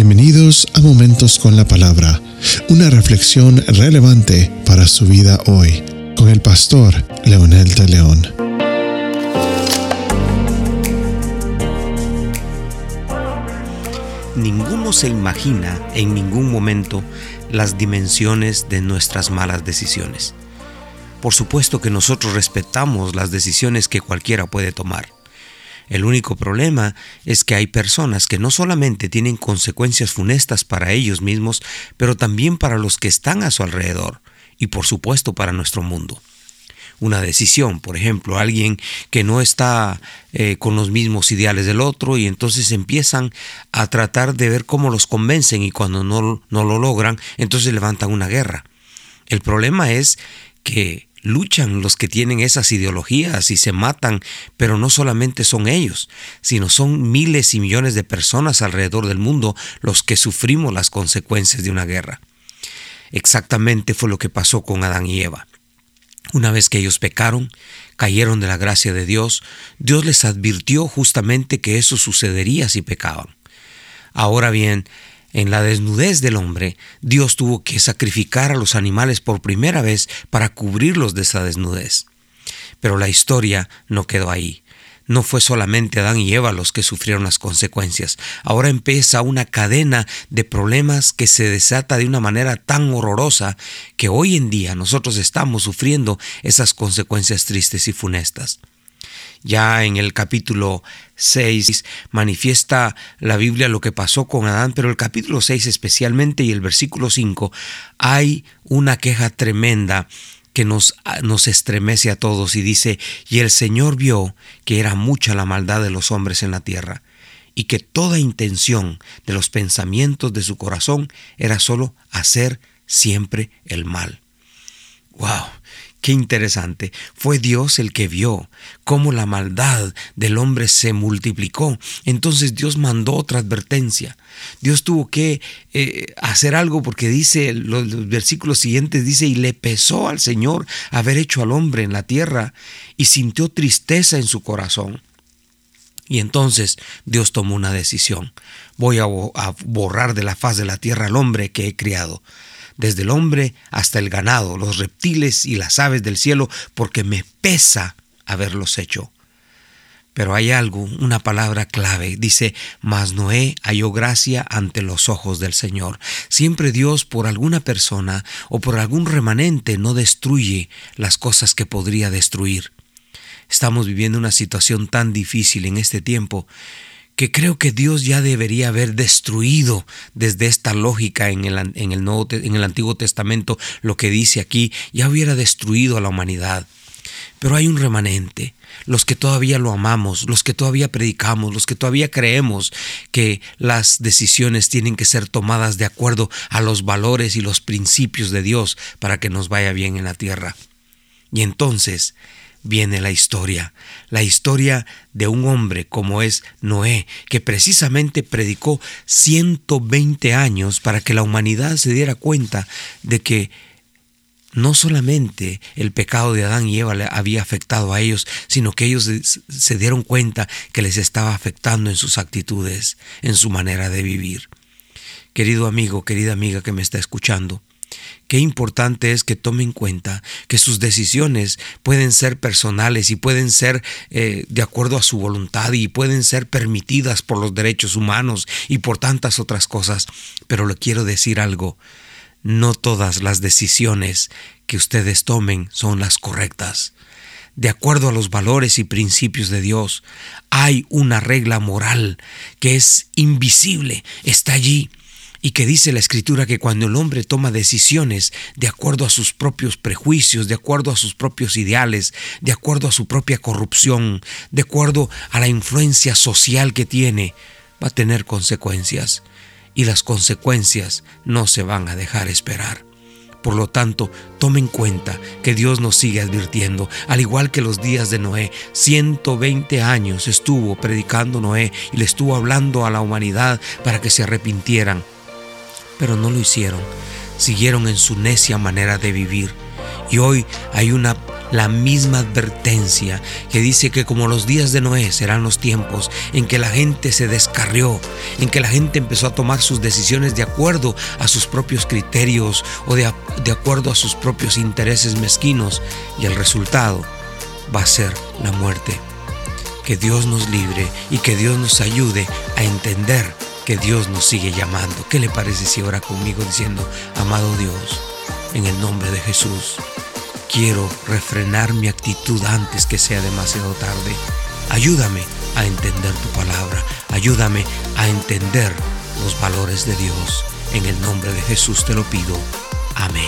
Bienvenidos a Momentos con la Palabra, una reflexión relevante para su vida hoy, con el pastor Leonel de León. Ninguno se imagina en ningún momento las dimensiones de nuestras malas decisiones. Por supuesto que nosotros respetamos las decisiones que cualquiera puede tomar. El único problema es que hay personas que no solamente tienen consecuencias funestas para ellos mismos, pero también para los que están a su alrededor y por supuesto para nuestro mundo. Una decisión, por ejemplo, alguien que no está eh, con los mismos ideales del otro y entonces empiezan a tratar de ver cómo los convencen y cuando no, no lo logran, entonces levantan una guerra. El problema es que luchan los que tienen esas ideologías y se matan, pero no solamente son ellos, sino son miles y millones de personas alrededor del mundo los que sufrimos las consecuencias de una guerra. Exactamente fue lo que pasó con Adán y Eva. Una vez que ellos pecaron, cayeron de la gracia de Dios, Dios les advirtió justamente que eso sucedería si pecaban. Ahora bien, en la desnudez del hombre, Dios tuvo que sacrificar a los animales por primera vez para cubrirlos de esa desnudez. Pero la historia no quedó ahí. No fue solamente Adán y Eva los que sufrieron las consecuencias. Ahora empieza una cadena de problemas que se desata de una manera tan horrorosa que hoy en día nosotros estamos sufriendo esas consecuencias tristes y funestas. Ya en el capítulo 6 manifiesta la Biblia lo que pasó con Adán, pero el capítulo 6 especialmente y el versículo 5 hay una queja tremenda que nos, nos estremece a todos y dice, y el Señor vio que era mucha la maldad de los hombres en la tierra y que toda intención de los pensamientos de su corazón era solo hacer siempre el mal. ¡Wow! Qué interesante. Fue Dios el que vio cómo la maldad del hombre se multiplicó. Entonces Dios mandó otra advertencia. Dios tuvo que eh, hacer algo porque dice, los, versículos siguientes dice, y le pesó al Señor haber hecho al hombre en la tierra y sintió tristeza en su corazón. Y entonces Dios tomó una decisión. Voy a borrar de la faz de la tierra al hombre que he criado desde el hombre hasta el ganado, los reptiles y las aves del cielo, porque me pesa haberlos hecho. Pero hay algo, una palabra clave. Dice, mas Noé halló gracia ante los ojos del Señor. Siempre Dios por alguna persona o por algún remanente no destruye las cosas que podría destruir. Estamos viviendo una situación tan difícil en este tiempo que creo que Dios ya debería haber destruido desde esta lógica en el, en el, Nuevo, en el Antiguo Testamento lo que dice aquí, ya hubiera destruido a la humanidad. Pero hay un remanente, los que todavía lo amamos, los que todavía predicamos, los que todavía creemos que las decisiones tienen que ser tomadas de acuerdo a los valores y los principios de Dios para que nos vaya bien en la tierra. Y entonces viene la historia, la historia de un hombre como es Noé, que precisamente predicó 120 años para que la humanidad se diera cuenta de que no solamente el pecado de Adán y Eva le había afectado a ellos, sino que ellos se dieron cuenta que les estaba afectando en sus actitudes, en su manera de vivir. Querido amigo, querida amiga que me está escuchando, Qué importante es que tome en cuenta que sus decisiones pueden ser personales y pueden ser eh, de acuerdo a su voluntad y pueden ser permitidas por los derechos humanos y por tantas otras cosas. Pero le quiero decir algo, no todas las decisiones que ustedes tomen son las correctas. De acuerdo a los valores y principios de Dios, hay una regla moral que es invisible, está allí y que dice la escritura que cuando el hombre toma decisiones de acuerdo a sus propios prejuicios, de acuerdo a sus propios ideales, de acuerdo a su propia corrupción, de acuerdo a la influencia social que tiene, va a tener consecuencias y las consecuencias no se van a dejar esperar. Por lo tanto, tome en cuenta que Dios nos sigue advirtiendo, al igual que los días de Noé. 120 años estuvo predicando Noé y le estuvo hablando a la humanidad para que se arrepintieran pero no lo hicieron. Siguieron en su necia manera de vivir. Y hoy hay una la misma advertencia que dice que como los días de Noé serán los tiempos en que la gente se descarrió, en que la gente empezó a tomar sus decisiones de acuerdo a sus propios criterios o de, de acuerdo a sus propios intereses mezquinos y el resultado va a ser la muerte. Que Dios nos libre y que Dios nos ayude a entender que Dios nos sigue llamando. ¿Qué le parece si ora conmigo diciendo, amado Dios, en el nombre de Jesús, quiero refrenar mi actitud antes que sea demasiado tarde? Ayúdame a entender tu palabra, ayúdame a entender los valores de Dios. En el nombre de Jesús te lo pido. Amén.